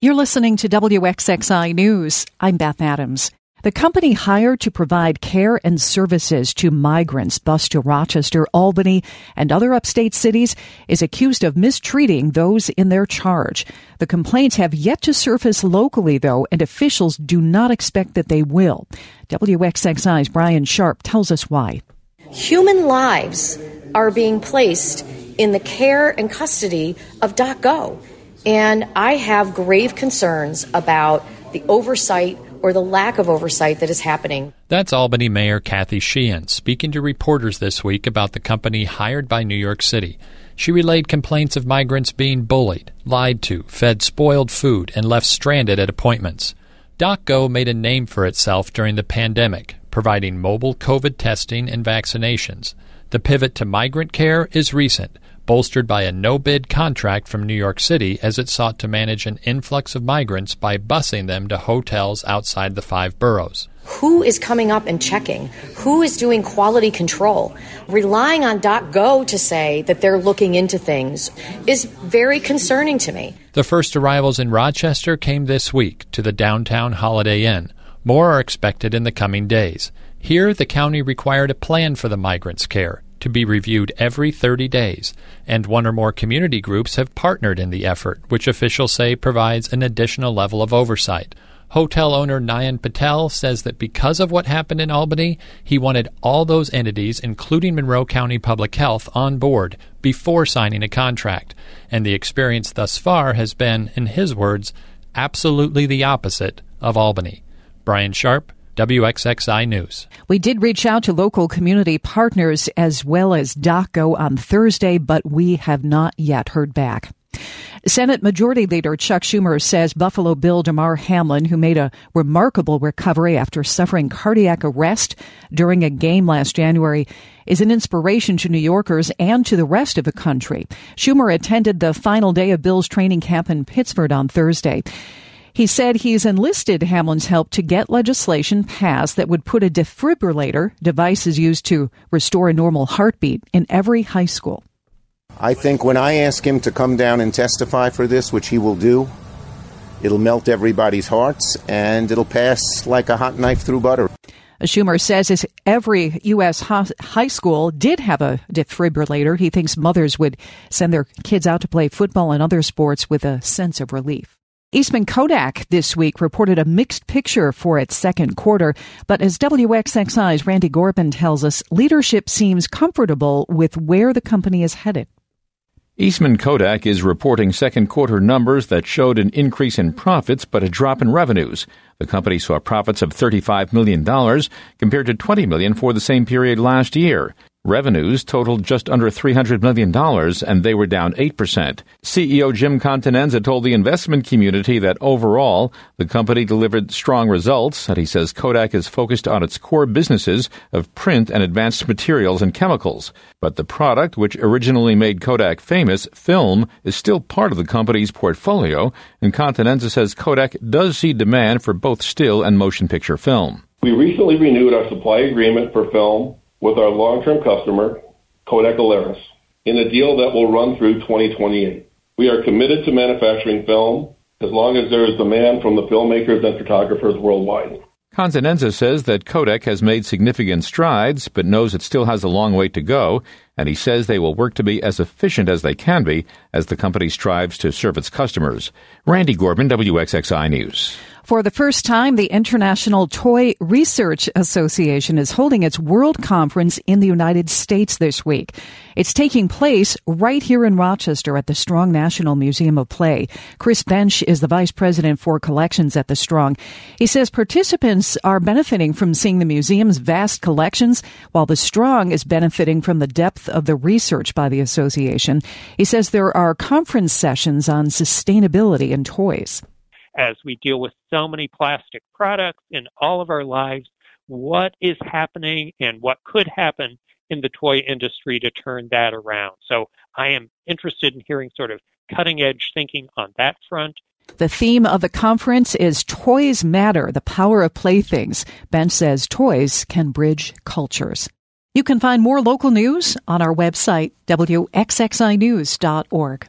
You're listening to WXXI News. I'm Beth Adams. The company hired to provide care and services to migrants bused to Rochester, Albany, and other upstate cities is accused of mistreating those in their charge. The complaints have yet to surface locally, though, and officials do not expect that they will. WXXI's Brian Sharp tells us why. Human lives are being placed in the care and custody of DocGo. And I have grave concerns about the oversight or the lack of oversight that is happening. That's Albany Mayor Kathy Sheehan speaking to reporters this week about the company hired by New York City. She relayed complaints of migrants being bullied, lied to, fed spoiled food, and left stranded at appointments. DocGo made a name for itself during the pandemic, providing mobile COVID testing and vaccinations. The pivot to migrant care is recent, bolstered by a no bid contract from New York City as it sought to manage an influx of migrants by busing them to hotels outside the five boroughs. Who is coming up and checking? Who is doing quality control? Relying on DocGo to say that they're looking into things is very concerning to me. The first arrivals in Rochester came this week to the downtown Holiday Inn. More are expected in the coming days. Here, the county required a plan for the migrants' care to be reviewed every 30 days, and one or more community groups have partnered in the effort, which officials say provides an additional level of oversight. Hotel owner Nayan Patel says that because of what happened in Albany, he wanted all those entities, including Monroe County Public Health, on board before signing a contract. And the experience thus far has been, in his words, absolutely the opposite of Albany. Brian Sharp, WXXI News. We did reach out to local community partners as well as DocGo on Thursday, but we have not yet heard back. Senate Majority Leader Chuck Schumer says Buffalo Bill Damar Hamlin, who made a remarkable recovery after suffering cardiac arrest during a game last January, is an inspiration to New Yorkers and to the rest of the country. Schumer attended the final day of Bill's training camp in Pittsford on Thursday. He said he's enlisted Hamlin's help to get legislation passed that would put a defibrillator, devices used to restore a normal heartbeat, in every high school. I think when I ask him to come down and testify for this, which he will do, it'll melt everybody's hearts and it'll pass like a hot knife through butter. Schumer says if every U.S. high school did have a defibrillator. He thinks mothers would send their kids out to play football and other sports with a sense of relief. Eastman Kodak this week reported a mixed picture for its second quarter, but as WXXI's Randy Gorbman tells us, leadership seems comfortable with where the company is headed. Eastman Kodak is reporting second quarter numbers that showed an increase in profits but a drop in revenues. The company saw profits of $35 million compared to 20 million for the same period last year. Revenues totaled just under $300 million, and they were down 8%. CEO Jim Continenza told the investment community that overall, the company delivered strong results, and he says Kodak is focused on its core businesses of print and advanced materials and chemicals. But the product, which originally made Kodak famous, film, is still part of the company's portfolio, and Continenza says Kodak does see demand for both still and motion picture film. We recently renewed our supply agreement for film with our long-term customer, Kodak Alaris, in a deal that will run through 2028. We are committed to manufacturing film as long as there is demand from the filmmakers and photographers worldwide. Continenza says that Kodak has made significant strides, but knows it still has a long way to go, and he says they will work to be as efficient as they can be as the company strives to serve its customers. Randy Gorbman, WXXI News. For the first time, the International Toy Research Association is holding its World Conference in the United States this week. It's taking place right here in Rochester at the Strong National Museum of Play. Chris Bensch is the Vice President for Collections at the Strong. He says participants are benefiting from seeing the museum's vast collections, while the Strong is benefiting from the depth of the research by the association. He says there are conference sessions on sustainability in toys as we deal with so many plastic products in all of our lives, what is happening and what could happen in the toy industry to turn that around. So I am interested in hearing sort of cutting edge thinking on that front. The theme of the conference is Toys Matter, the power of playthings. Bensch says toys can bridge cultures. You can find more local news on our website, wxxinews.org.